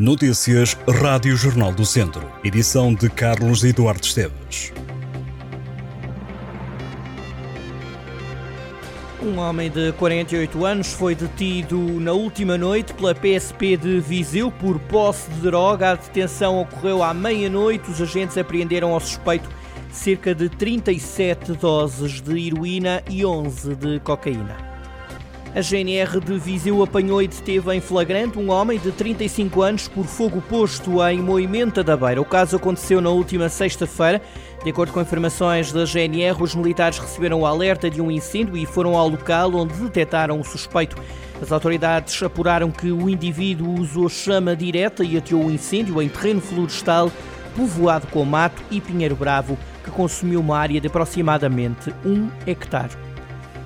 Notícias Rádio Jornal do Centro. Edição de Carlos Eduardo Esteves. Um homem de 48 anos foi detido na última noite pela PSP de Viseu por posse de droga. A detenção ocorreu à meia-noite. Os agentes apreenderam ao suspeito cerca de 37 doses de heroína e 11 de cocaína. A GNR de Viseu apanhou e deteve em flagrante um homem de 35 anos por fogo posto em Moimenta da Beira. O caso aconteceu na última sexta-feira. De acordo com informações da GNR, os militares receberam o alerta de um incêndio e foram ao local onde detectaram o suspeito. As autoridades apuraram que o indivíduo usou chama direta e ateou o incêndio em terreno florestal, povoado com mato e pinheiro bravo, que consumiu uma área de aproximadamente um hectare.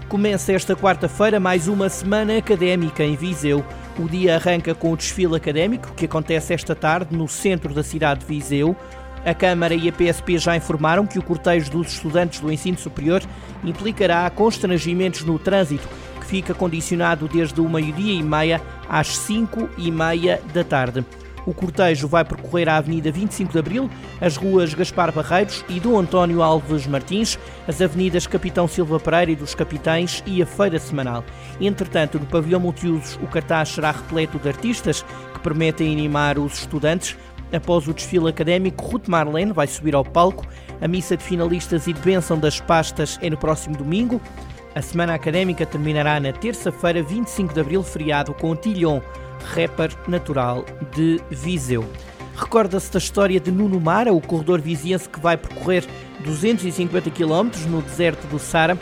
Começa esta quarta-feira mais uma semana académica em Viseu. O dia arranca com o desfile académico, que acontece esta tarde no centro da cidade de Viseu. A Câmara e a PSP já informaram que o cortejo dos estudantes do ensino superior implicará constrangimentos no trânsito, que fica condicionado desde o meio-dia e meia às cinco e meia da tarde. O cortejo vai percorrer a Avenida 25 de Abril, as ruas Gaspar Barreiros e do António Alves Martins, as avenidas Capitão Silva Pereira e dos Capitães e a Feira Semanal. Entretanto, no pavilhão multiusos, o cartaz será repleto de artistas que permitem animar os estudantes. Após o desfile académico, Ruth Marlene vai subir ao palco. A missa de finalistas e de bênção das pastas é no próximo domingo. A semana académica terminará na terça-feira, 25 de abril, feriado com Tilhon rapper natural de Viseu. Recorda-se da história de Nuno Mara, o corredor viziense que vai percorrer 250 km no deserto do Sara.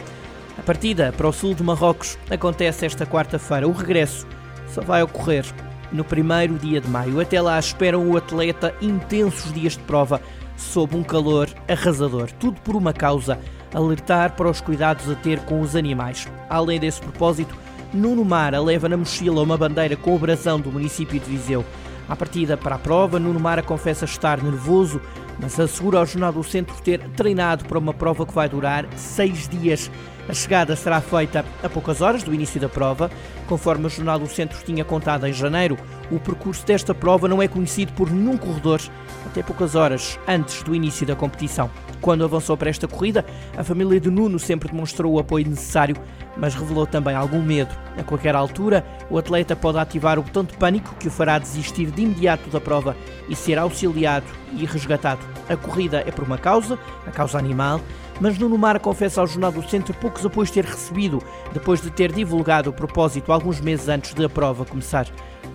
A partida para o sul de Marrocos acontece esta quarta-feira. O regresso só vai ocorrer no primeiro dia de maio. Até lá esperam o atleta intensos dias de prova sob um calor arrasador. Tudo por uma causa: alertar para os cuidados a ter com os animais. Além desse propósito, Nuno Mara leva na mochila uma bandeira com o brasão do município de Viseu. À partida para a prova, Nuno Mara confessa estar nervoso, mas assegura ao Jornal do Centro ter treinado para uma prova que vai durar seis dias. A chegada será feita a poucas horas do início da prova. Conforme o Jornal do Centro tinha contado em janeiro, o percurso desta prova não é conhecido por nenhum corredor até poucas horas antes do início da competição. Quando avançou para esta corrida, a família de Nuno sempre demonstrou o apoio necessário, mas revelou também algum medo. A qualquer altura, o atleta pode ativar o botão de pânico que o fará desistir de imediato da prova e ser auxiliado e resgatado. A corrida é por uma causa, a causa animal, mas Nuno Mar confessa ao Jornal do Centro poucos apoios ter recebido depois de ter divulgado o propósito alguns meses antes da prova começar.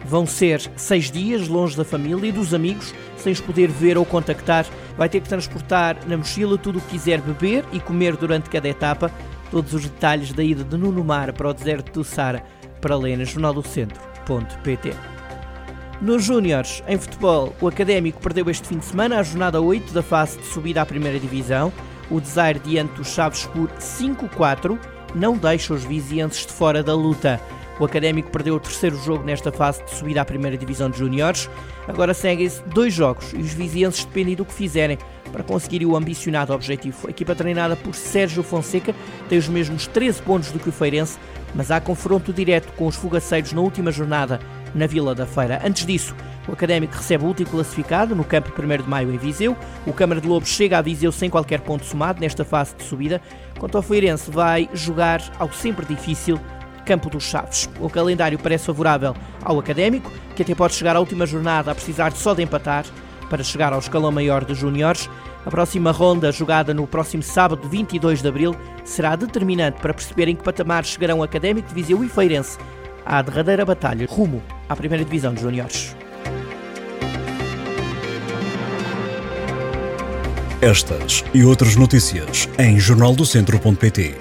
Vão ser seis dias longe da família e dos amigos, sem os poder ver ou contactar. Vai ter que transportar na mochila tudo o que quiser beber e comer durante cada etapa. Todos os detalhes da ida de Nuno Mar para o deserto do Sara para ler na jornaldocentro.pt. Nos Júniores, em futebol, o Académico perdeu este fim de semana a jornada 8 da fase de subida à primeira divisão. O Desire diante dos Chaves por 5-4 não deixa os vizienses de fora da luta. O Académico perdeu o terceiro jogo nesta fase de subida à primeira divisão de júniores. Agora seguem-se dois jogos e os vizienses dependem do que fizerem para conseguir o ambicionado objetivo. A equipa treinada por Sérgio Fonseca tem os mesmos 13 pontos do que o Feirense, mas há confronto direto com os fogaceiros na última jornada na Vila da Feira. Antes disso, o Académico recebe o último classificado no campo 1 de Maio em Viseu. O Câmara de Lobos chega a Viseu sem qualquer ponto somado nesta fase de subida. Quanto ao Feirense, vai jogar ao sempre difícil Campo dos Chaves. O calendário parece favorável ao Académico, que até pode chegar à última jornada a precisar só de empatar para chegar ao escalão maior de júniores. A próxima ronda, jogada no próximo sábado, 22 de abril, será determinante para perceber em que patamar chegarão Académico de Viseu e Feirense à derradeira batalha rumo à primeira divisão de júniores. Estas e outras notícias em jornaldocentro.pt